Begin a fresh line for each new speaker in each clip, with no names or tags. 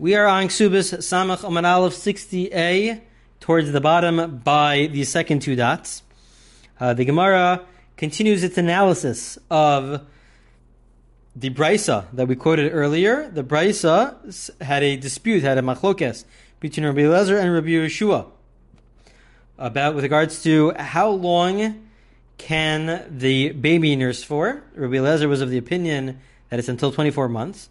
We are on Kesubos Samach Oman Aleph 60a, towards the bottom by the second two dots. Uh, the Gemara continues its analysis of the Brisa that we quoted earlier. The Brisa had a dispute, had a machlokes between Rabbi Lezer and Rabbi Yeshua about with regards to how long can the baby nurse for. Rabbi Lezer was of the opinion that it's until 24 months.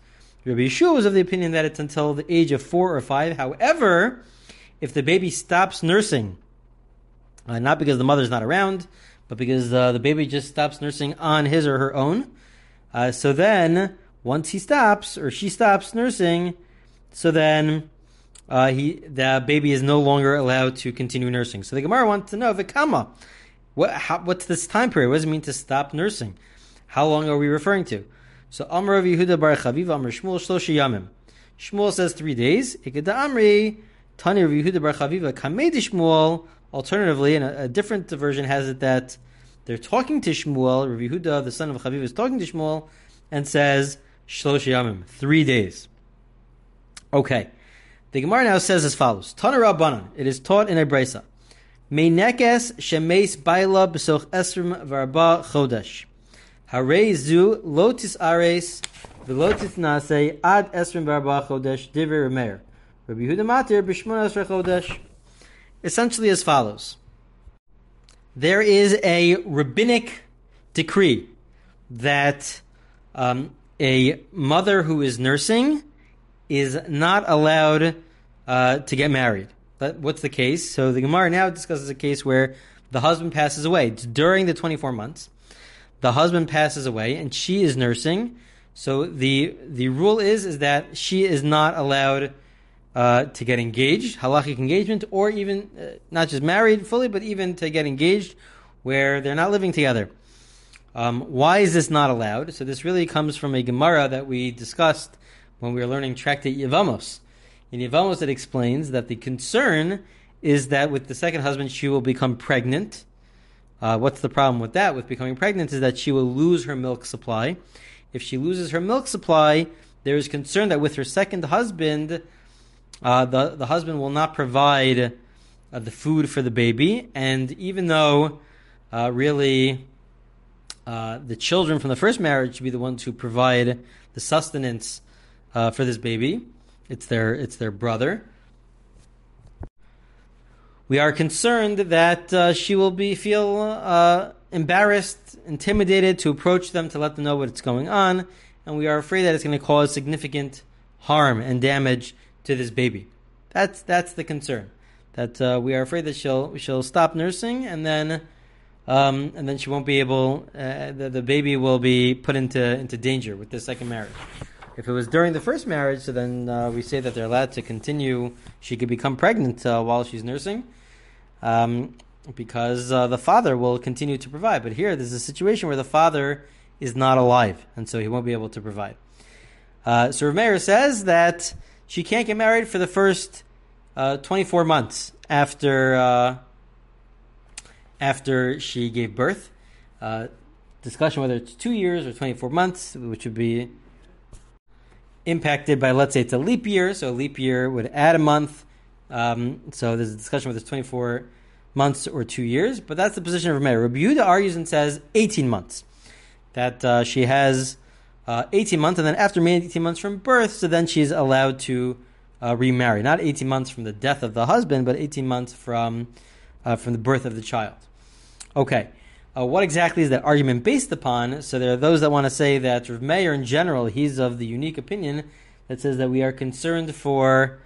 Rabbi Yeshua was of the opinion that it's until the age of four or five. However, if the baby stops nursing, uh, not because the mother's not around, but because uh, the baby just stops nursing on his or her own, uh, so then once he stops or she stops nursing, so then uh, he the baby is no longer allowed to continue nursing. So the Gemara wants to know vikama. What, how, what's this time period? What does it mean to stop nursing? How long are we referring to? So Amr of Yehuda Bar Chaviv Amr Shmuel Shlosh Yamim. Shmuel says three days. Ikeda Amri Tani of Yehuda Bar Chaviva Kamei Shmuel. Alternatively, and a, a, different version has it that they're talking to Shmuel. Rabbi Yehuda, the son of Chaviv, is talking to Shmuel and says Shlosh Yamim, three days. Okay, the Gemara now says as follows: Tana Rabbanan. It is taught in a brisa. Meinekes shemes baila b'soch esrim varba chodesh. Harei zu lotis ares v'lotis nase ad esrim barba divrei remeir. Rabbi Yehuda Matir. Essentially as follows. There is a rabbinic decree that um, a mother who is nursing is not allowed uh, to get married. But what's the case? So the Gemara now discusses a case where the husband passes away. It's during the 24 months the husband passes away and she is nursing. So the the rule is is that she is not allowed uh, to get engaged, halachic engagement, or even uh, not just married fully, but even to get engaged where they're not living together. Um, why is this not allowed? So this really comes from a Gemara that we discussed when we were learning Tractate Yevamos. In Yevamos, it explains that the concern is that with the second husband, she will become pregnant uh, what's the problem with that? With becoming pregnant is that she will lose her milk supply. If she loses her milk supply, there is concern that with her second husband, uh, the the husband will not provide uh, the food for the baby, and even though uh, really uh, the children from the first marriage should be the ones who provide the sustenance uh, for this baby, it's their it's their brother we are concerned that uh, she will be feel uh, embarrassed, intimidated to approach them to let them know what's going on, and we are afraid that it's going to cause significant harm and damage to this baby. That's that's the concern. That uh, we are afraid that she'll she'll stop nursing and then um, and then she won't be able. Uh, the, the baby will be put into into danger with the second marriage. If it was during the first marriage, so then uh, we say that they're allowed to continue. She could become pregnant uh, while she's nursing, um, because uh, the father will continue to provide. But here, there's a situation where the father is not alive, and so he won't be able to provide. Uh, so Rav says that she can't get married for the first uh, 24 months after uh, after she gave birth. Discussion whether it's two years or 24 months, which would be impacted by, let's say it's a leap year, so a leap year would add a month. Um, so there's a discussion whether it's 24 months or two years, but that's the position of Rameir. Rabbi Yehuda argues and says 18 months. That uh, she has uh, 18 months, and then after 18 months from birth, so then she's allowed to uh, remarry. Not 18 months from the death of the husband, but 18 months from, uh, from the birth of the child. Okay. Uh, what exactly is that argument based upon? So there are those that want to say that Rav Meir in general, he's of the unique opinion that says that we are concerned for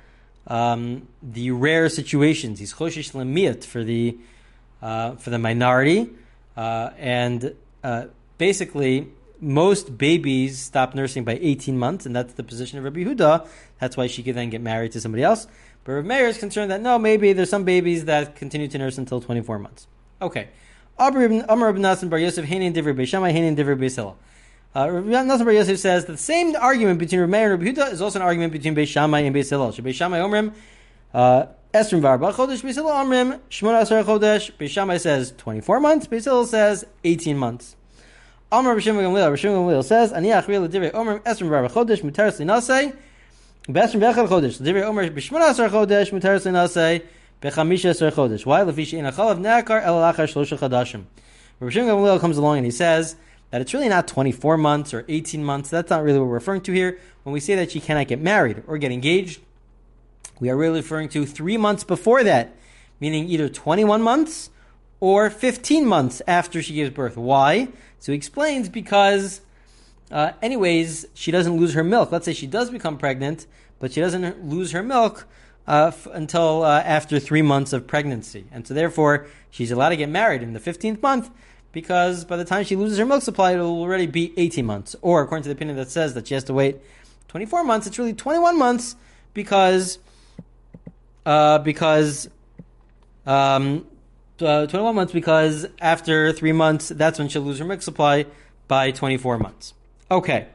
um, the rare situations. He's choshish lemiyat for the uh, for the minority, uh, and uh, basically most babies stop nursing by 18 months, and that's the position of Rabbi Huda. That's why she could then get married to somebody else. But Rabbi Meir is concerned that no, maybe there's some babies that continue to nurse until 24 months. Okay. Amr ibn Nasan bar Yosef, Hanin Divri Beishamai, Hanin Divri Beisila. Uh, Rabbi Bar Yosef says that the same argument between Rabbi and Rabbi Huda is also an argument between Beis Shammai and Beis Hillel. Beis Shammai Omrim uh, Esrim Varba Chodesh Beis Omrim Shmona Asar Chodesh. Beis Shammai says twenty four months. Beis Hillel says eighteen months. Amr Rabbi Shimon Gamliel Rabbi Gamliel says Ani Achriel Divrei Omrim Esrim Varba Chodesh Mutaris Linasei Best from Bechal Chodesh. Divrei Omer b'shmona asar Chodesh mutaris l'nasei Why? Lefishi in a chalav ne'akar el. Rabbi Shimon comes along and he says that it's really not 24 months or 18 months. That's not really what we're referring to here. When we say that she cannot get married or get engaged, we are really referring to three months before that, meaning either 21 months or 15 months after she gives birth. Why? So he explains because, uh, anyways, she doesn't lose her milk. Let's say she does become pregnant, but she doesn't lose her milk uh, f- until uh, after three months of pregnancy. And so therefore, she's allowed to get married in the 15th month because by the time she loses her milk supply, it will already be 18 months. Or according to the opinion that says that she has to wait 24 months, it's really 21 months because uh, because um, uh, 21 months because after three months, that's when she'll lose her milk supply by 24 months. Okay.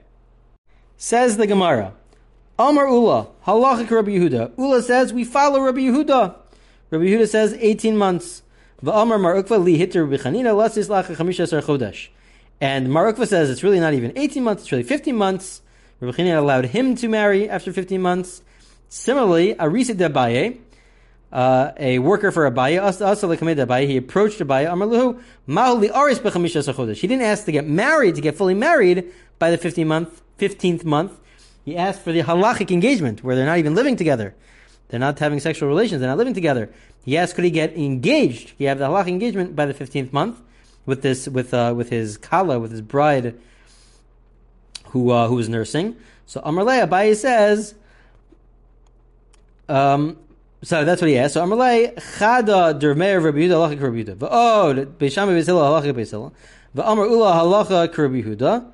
Says the Gemara. Amar Ula, halachik Rabbi Yehuda. Ula says we follow Rabbi Yehuda. Rabbi Yehuda says 18 months. V'amar Mar Ukva li hitter Rabbi Chanina chamisha chodesh. And Mar Ukva says it's really not even 18 months, it's really 15 months. Rabbi Chanina allowed him to marry after 15 months. Similarly, Arisa de Abaye, uh, a worker for Abaye, also like Abaye, he approached Abaye, Amarluhu, Mahuli Aris Bechamisha Sachodesh. He didn't ask to get married, to get fully married by the 15th month, 15th month. He asked for the halachic engagement, where they're not even living together. They're not having sexual relations, they're not living together. He asked, could he get engaged? He have the halachic engagement by the 15th month with this, with, uh, with his kala, with his bride who, uh, who was nursing. So Amarle Abaye says, um, so that's what he asked. So Amalei Chada Dermeir Rabbi Halacha Rabbi Yehuda. V'od Beisham Beisila Halacha Beisila. V'Amar Ula Halacha Rabbi Yehuda.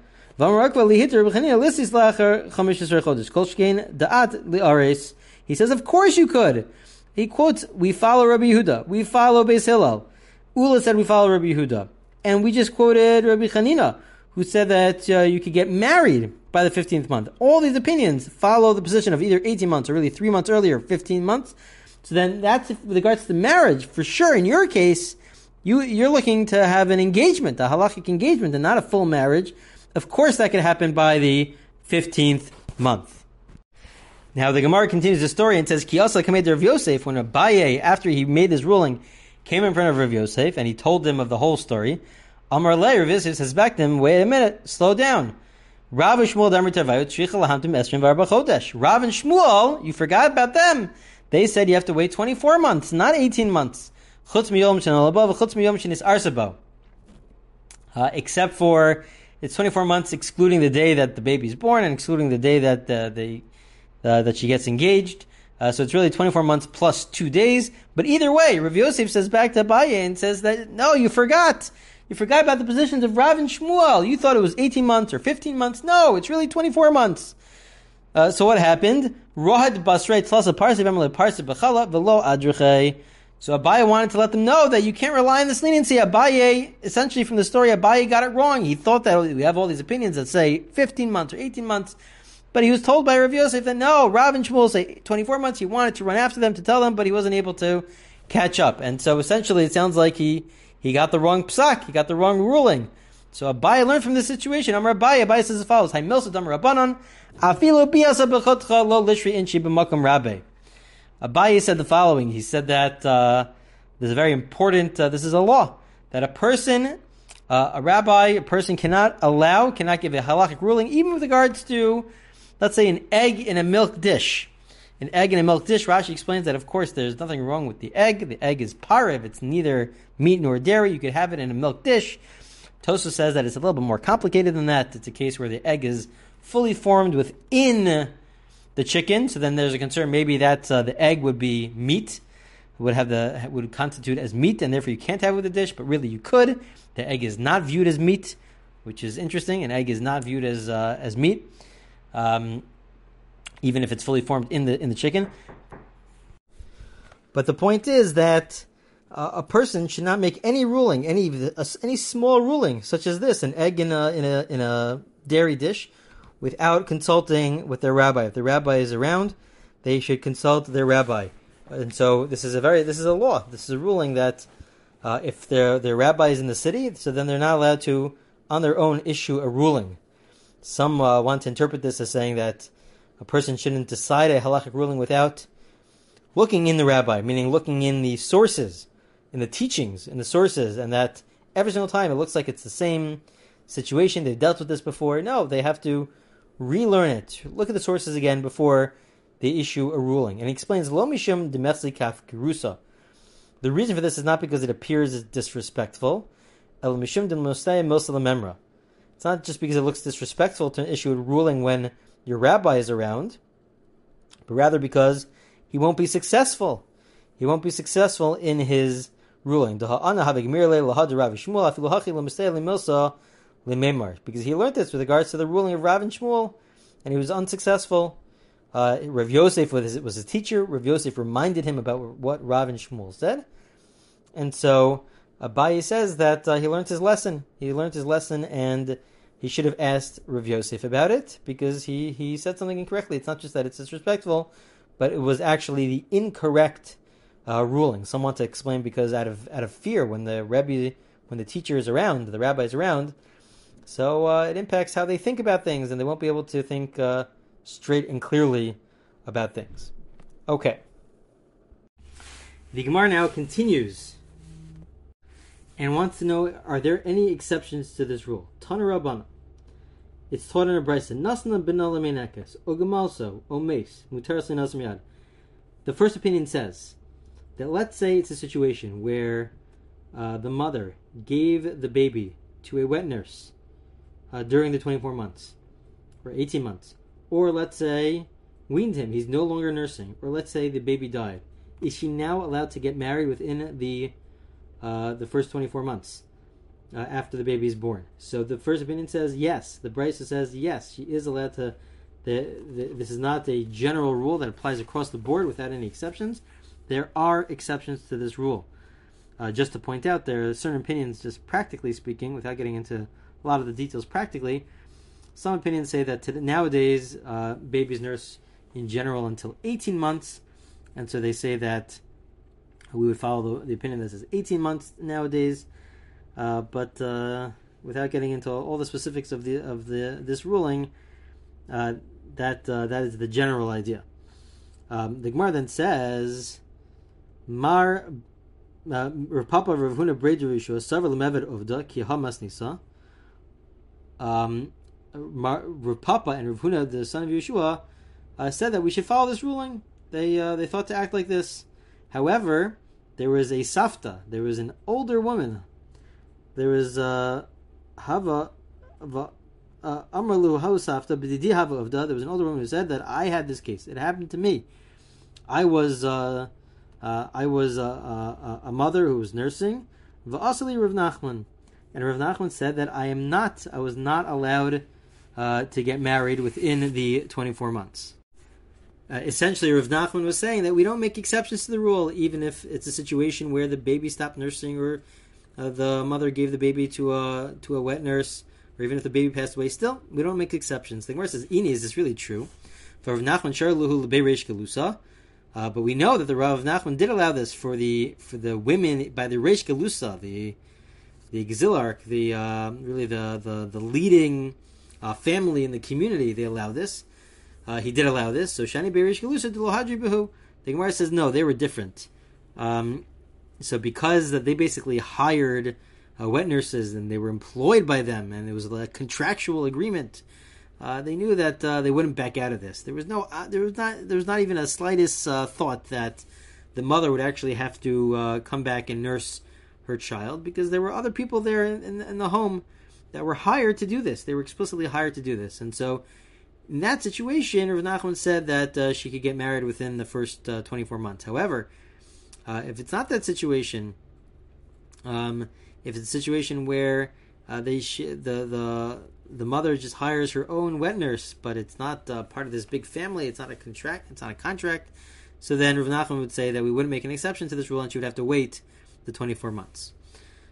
He says, of course you could. He quotes, we follow Rabbi Yehuda. We follow Beis Hillel. Ula said we follow Rabbi Yehuda. And we just quoted Rabbi Chanina, who said that uh, you could get married by the 15th month. All these opinions follow the position of either 18 months or really three months earlier, 15 months. So then that's with regards to marriage. For sure, in your case, you, you're looking to have an engagement, a halachic engagement, and not a full marriage. Of course, that could happen by the 15th month. Now, the Gemara continues the story and says, Kiyasa Kamed Rav Yosef, when Abaye, after he made his ruling, came in front of Rav Yosef and he told him of the whole story, Amar Le, Rav Yosef says back to him, wait a minute, slow down. Rav and Shmuel you forgot about them. They said you have to wait 24 months, not 18 months. Uh, except for, it's 24 months excluding the day that the baby is born and excluding the day that uh, uh, that she gets engaged. Uh, so it's really 24 months plus two days. But either way, Rav Yosef says back to Abaye and says that, no, you forgot. You forgot about the positions of Rav and Shmuel. You thought it was 18 months or 15 months. No, it's really 24 months. Uh, so what happened? Rohad basrei tlasa parsi v'emle parsi b'chala v'lo adruchei. So Abaye wanted to let them know that you can't rely on this leniency. Abaye, essentially from the story, Abaye got it wrong. He thought that we have all these opinions that say 15 months or 18 months. But he was told by Rav Yosef that no, Rav and Shmuel say 24 months. He wanted to run after them to tell them, but he wasn't able to catch up. And so essentially it sounds like he, he got the wrong psak. He got the wrong ruling. So Abaye learned from this situation. Amar Abaye, Abaye says as follows: Haimilsa Damar Rabbanon, Afilu Biasa Bechotcha Lo Lishri Inchi B'Makom Rabbe. Abaye said the following. He said that uh, this is a very important. Uh, this is a law that a person, uh, a rabbi, a person cannot allow, cannot give a halachic ruling, even with regards to, let's say, an egg in a milk dish. An egg in a milk dish. Rashi explains that, of course, there's nothing wrong with the egg. The egg is parev. It's neither meat nor dairy. You could have it in a milk dish. Tosa says that it's a little bit more complicated than that. It's a case where the egg is fully formed within the chicken. So then there's a concern maybe that uh, the egg would be meat, would have the would constitute as meat, and therefore you can't have it with the dish. But really, you could. The egg is not viewed as meat, which is interesting. An egg is not viewed as uh, as meat, um, even if it's fully formed in the in the chicken. But the point is that uh, a person should not make any ruling, any any small ruling such as this, an egg in a in a in a dairy dish, without consulting with their rabbi. If the rabbi is around, they should consult their rabbi. And so this is a very this is a law. This is a ruling that uh, if their their rabbi is in the city, so then they're not allowed to on their own issue a ruling. Some uh, want to interpret this as saying that a person shouldn't decide a halachic ruling without looking in the rabbi, meaning looking in the sources, in the teachings, in the sources, and that every single time it looks like it's the same situation. They've dealt with this before. No, they have to relearn it. Look at the sources again before they issue a ruling. And he explains, Lo mishum demesli kaf kirusa. The reason for this is not because it appears disrespectful. El mishum memra. It's not just because it looks disrespectful to issue a ruling when your rabbi is around, but rather because he won't be successful. He won't be successful in his ruling. Because he learned this with regards to the ruling of Rav and Shmuel, and he was unsuccessful. Uh, Rav Yosef was his, was teacher. Rav Yosef reminded him about what Rav and Shmuel said, and so Abaye says that uh, he learned his lesson. He learned his lesson, and he should have asked Rav Yosef about it because he, he said something incorrectly. It's not just that it's disrespectful, but it was actually the incorrect uh, ruling. Someone to explain because out of out of fear when the Rebbe, when the teacher is around, the rabbi is around, so uh, it impacts how they think about things, and they won't be able to think uh, straight and clearly about things. Okay. The Gemara now continues and wants to know: Are there any exceptions to this rule? Tana Rabbana. It's taught in a brisa. Nasna bin alamenekes, ogamalso, omes. The first opinion says that let's say it's a situation where uh, the mother gave the baby to a wet nurse uh, during the 24 months or 18 months, or let's say weaned him, he's no longer nursing, or let's say the baby died. Is she now allowed to get married within the uh, the first 24 months? uh, after the baby is born. So the first opinion says yes. The Brisa says yes, she is allowed to. The, the, this is not a general rule that applies across the board without any exceptions. There are exceptions to this rule. Uh, just to point out, there are certain opinions, just practically speaking, without getting into a lot of the details practically. Some opinions say that today, nowadays uh, babies nurse in general until 18 months, and so they say that we would follow the, the opinion that says 18 months nowadays. Uh, but uh, without getting into all the specifics of the of the this ruling, uh, that uh, that is the general idea. Um, the Gemara then says, "Mar uh, Papa Rav Huna Breiderusho Savar Lemevet Ovda Ki Hamas Nisa." Um, Rav Papa and Rav Huna, the son of Yeshua, uh, said that we should follow this ruling. They uh, they thought to act like this. However, there was a safta. There was an older woman there was uh, Hava, uh, Amrlu Hausafta, Bididi Hava Avda. There was an older woman who said that I had this case. It happened to me. I was uh, uh, I was a, mother who was nursing. Va'asali Rav Nachman, and Rav Nachman said that I am not. I was not allowed uh, to get married within the 24 months. Uh, essentially, Rav Nachman was saying that we don't make exceptions to the rule, even if it's a situation where the baby stopped nursing or uh, the mother gave the baby to a to a wet nurse, or even if the baby passed away, still we don't make exceptions. The Gemara says, "Ini is this really true?" For Rav Nachman Galusa, uh, but we know that the Rav Nachman did allow this for the for the women by the Reish Galusa, the the Exilarch, the uh, really the the, the leading uh, family in the community. They allow this. Uh, he did allow this. So Shani Beirish Galusa Delohadri Behu. The Gemara says no, they were different. Um, so because that they basically hired uh, wet nurses and they were employed by them, and it was a contractual agreement. Uh, they knew that uh, they wouldn't back out of this. There was no, there was not, there was not even a slightest thought that the mother would actually have to come back and nurse her child because there were other people there in, in, the home that were hired to do this. They were explicitly hired to do this, and so in that situation, Rav Nachman said that she could get married within the first 24 months. However, uh, if it's not that situation, um, if it's a situation where uh, they sh- the the the mother just hires her own wet nurse, but it's not uh, part of this big family. It's not a contract. It's not a contract. So then Rav Nachman would say that we wouldn't make an exception to this rule, and she would have to wait the 24 months.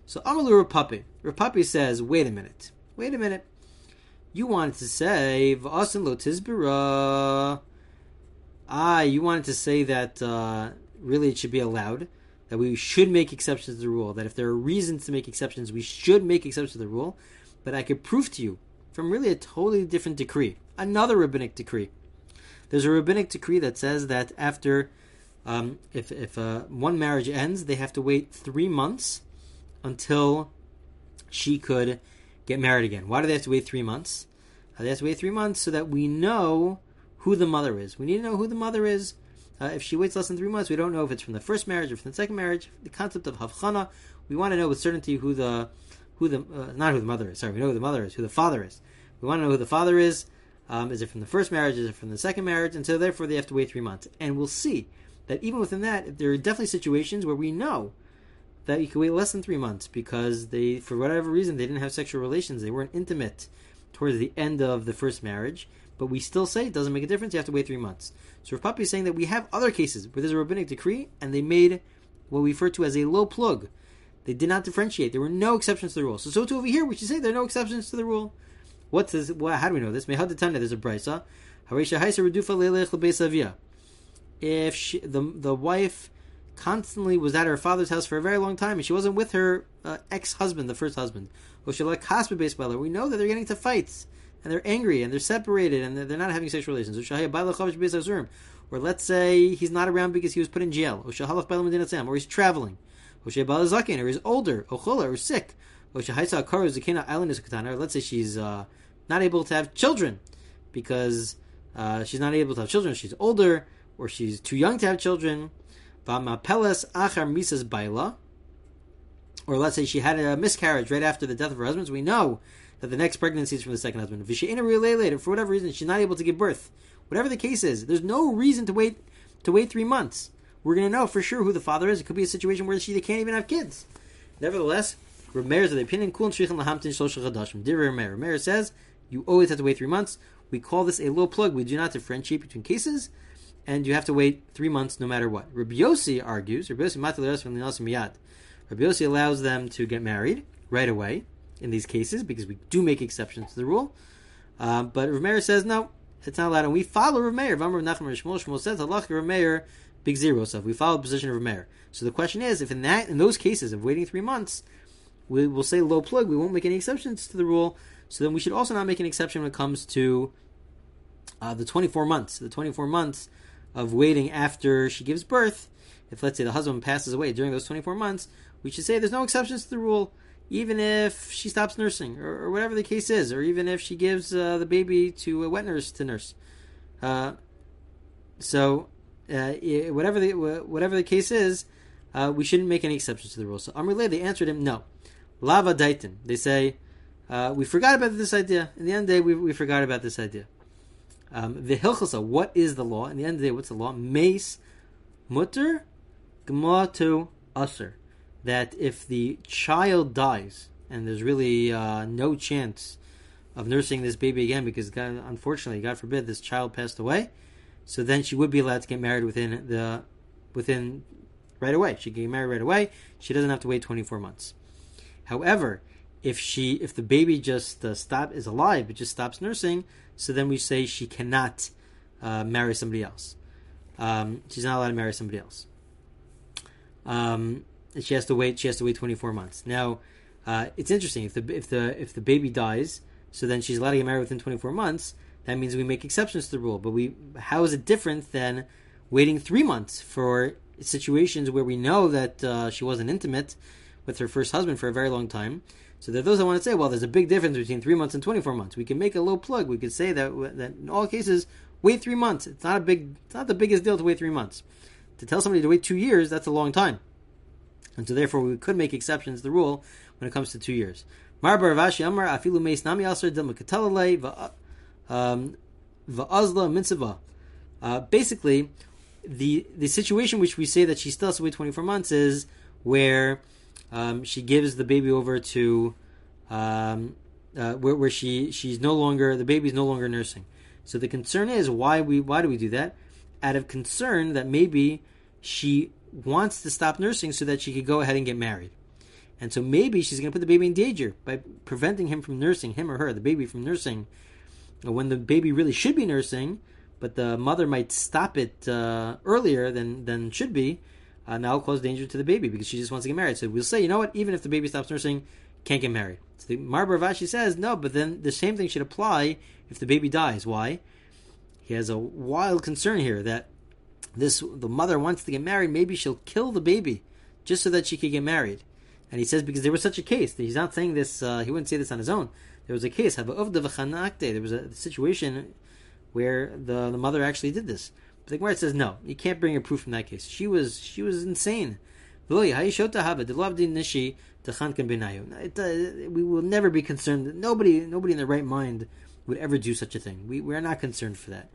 So Amalu Rav Papi. Rapapi says, wait a minute. Wait a minute. You wanted to say, V'asin lo tizbira. Ah, you wanted to say that uh, really it should be allowed. That we should make exceptions to the rule. That if there are reasons to make exceptions, we should make exceptions to the rule. But I could prove to you from really a totally different decree, another rabbinic decree. There's a rabbinic decree that says that after, um, if if uh, one marriage ends, they have to wait three months until she could get married again. Why do they have to wait three months? Uh, they have to wait three months so that we know who the mother is. We need to know who the mother is. Uh, if she waits less than three months, we don't know if it's from the first marriage or from the second marriage. The concept of havchana, we want to know with certainty who the who the uh, not who the mother is. Sorry, we know who the mother is, who the father is. We want to know who the father is. Um, is it from the first marriage? Is it from the second marriage? And so therefore they have to wait three months. And we'll see that even within that, there are definitely situations where we know that you can wait less than three months because they, for whatever reason, they didn't have sexual relations. They weren't intimate towards the end of the first marriage. But we still say it doesn't make a difference. You have to wait three months. So Rav Papi is saying that we have other cases where there's a rabbinic decree and they made what we refer to as a lo plug. They did not differentiate. There were no exceptions to the rule. So so too over here, we should say there are no exceptions to the rule. What's this? Well, how do we know this? There's a brisa. If she, the the wife constantly was at her father's house for a very long time and she wasn't with her uh, ex husband, the first husband, we know that they're getting to fights and they're angry and they're separated and they're, they're not having sexual relations. Or let's say he's not around because he was put in jail, or she or he's traveling, or she or he's older, or sick, Or she or let's say she's uh, not able to have children because uh, she's not able to have children, she's older, or she's too young to have children. Or let's say she had a miscarriage right after the death of her husband. So we know that the next pregnancy is from the second husband. V'she'ina relay later, for whatever reason, she's not able to give birth. Whatever the case is, there's no reason to wait to wait three months. We're going to know for sure who the father is. It could be a situation where she can't even have kids. Nevertheless, Rameir is of the opinion, Kul Lahamtin Chadashim. Dear Rameir, Rameir says, you always have to wait three months. We call this a lo plug. We do not differentiate between cases, and you have to wait three months no matter what. Rabbi Yossi argues, Rabbi Yossi Rabbi Yossi allows them to get married right away in these cases because we do make exceptions to the rule. Uh, but Rameir says no, it's not allowed, and we follow Rameir. Vamar Nachman Shmuel Shmuel says Allah Rameir big zero stuff. We follow the position of Rameir. So the question is, if in that in those cases of waiting three months, we will say lo plug, we won't make any exceptions to the rule. So then we should also not make an exception when it comes to uh, the 24 months. The 24 months of waiting after she gives birth. If let's say the husband passes away during those 24 months, we should say there's no exceptions to the rule even if she stops nursing, or, or whatever the case is, or even if she gives uh, the baby to a wet nurse to nurse. Uh, so, uh, whatever the whatever the case is, uh, we shouldn't make any exceptions to the rule. So, Amrele, they answered him, no. Lava Daitin. They say, uh, we forgot about this idea. In the end the day, we, we forgot about this idea. Um, the Hilchasa, what is the law? In the end of the day, what's the law? Mace, mutter, gematu, usr that if the child dies and there's really uh, no chance of nursing this baby again because God, unfortunately, God forbid, this child passed away, so then she would be allowed to get married within the within right away. She can get married right away. She doesn't have to wait 24 months. However, if she if the baby just uh, stop is alive but just stops nursing, so then we say she cannot uh, marry somebody else. Um, she's not allowed to marry somebody else. Um, she has to wait. She has to wait 24 months. Now, uh, it's interesting if the if the if the baby dies, so then she's allowed to get married within 24 months. That means we make exceptions to the rule. But we, how is it different than waiting three months for situations where we know that uh, she wasn't intimate with her first husband for a very long time? So there are those that want to say, well, there's a big difference between three months and 24 months. We can make a lo plug. We could say that that in all cases, wait three months. It's not a big, it's not the biggest deal to wait three months. To tell somebody to wait two years, that's a long time. And so therefore we could make exceptions to the rule when it comes to two years. Mar bar Rav Ashi Amar Afilu Meis Nami um, Va'azla Mitzvah. Uh, basically, the the situation which we say that she still has to wait 24 months is where um, she gives the baby over to um, uh, where, where she she's no longer the baby is no longer nursing. So the concern is why we why do we do that? Out of concern that maybe she wants to stop nursing so that she could go ahead and get married. And so maybe she's going to put the baby in danger by preventing him from nursing, him or her, the baby from nursing, when the baby really should be nursing, but the mother might stop it uh, earlier than, than should be, uh, now cause danger to the baby because she just wants to get married. So we'll say, you know what, even if the baby stops nursing, can't get married. So the Mar Vashi says, no, but then the same thing should apply if the baby dies. Why? he has a wild concern here that this the mother wants to get married. Maybe she'll kill the baby just so that she could get married. And he says because there was such a case. He's not saying this. Uh, he wouldn't say this on his own. There was a case. There was a situation where the the mother actually did this. But the Gemara says no. You can't bring a proof from that case. She was she was insane. We will never be concerned. Nobody nobody in their right mind would ever do such a thing. We we are not concerned for that.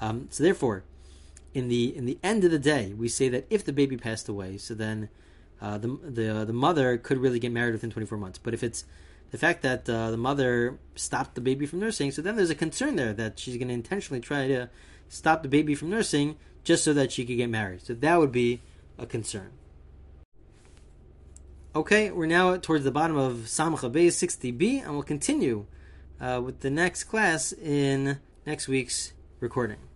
Um, so therefore, in the in the end of the day, we say that if the baby passed away, so then uh, the the uh, the mother could really get married within 24 months. But if it's the fact that uh, the mother stopped the baby from nursing, so then there's a concern there that she's going to intentionally try to stop the baby from nursing just so that she could get married. So that would be a concern. Okay, we're now towards the bottom of Samach Bay 60b, and we'll continue uh, with the next class in next week's recording.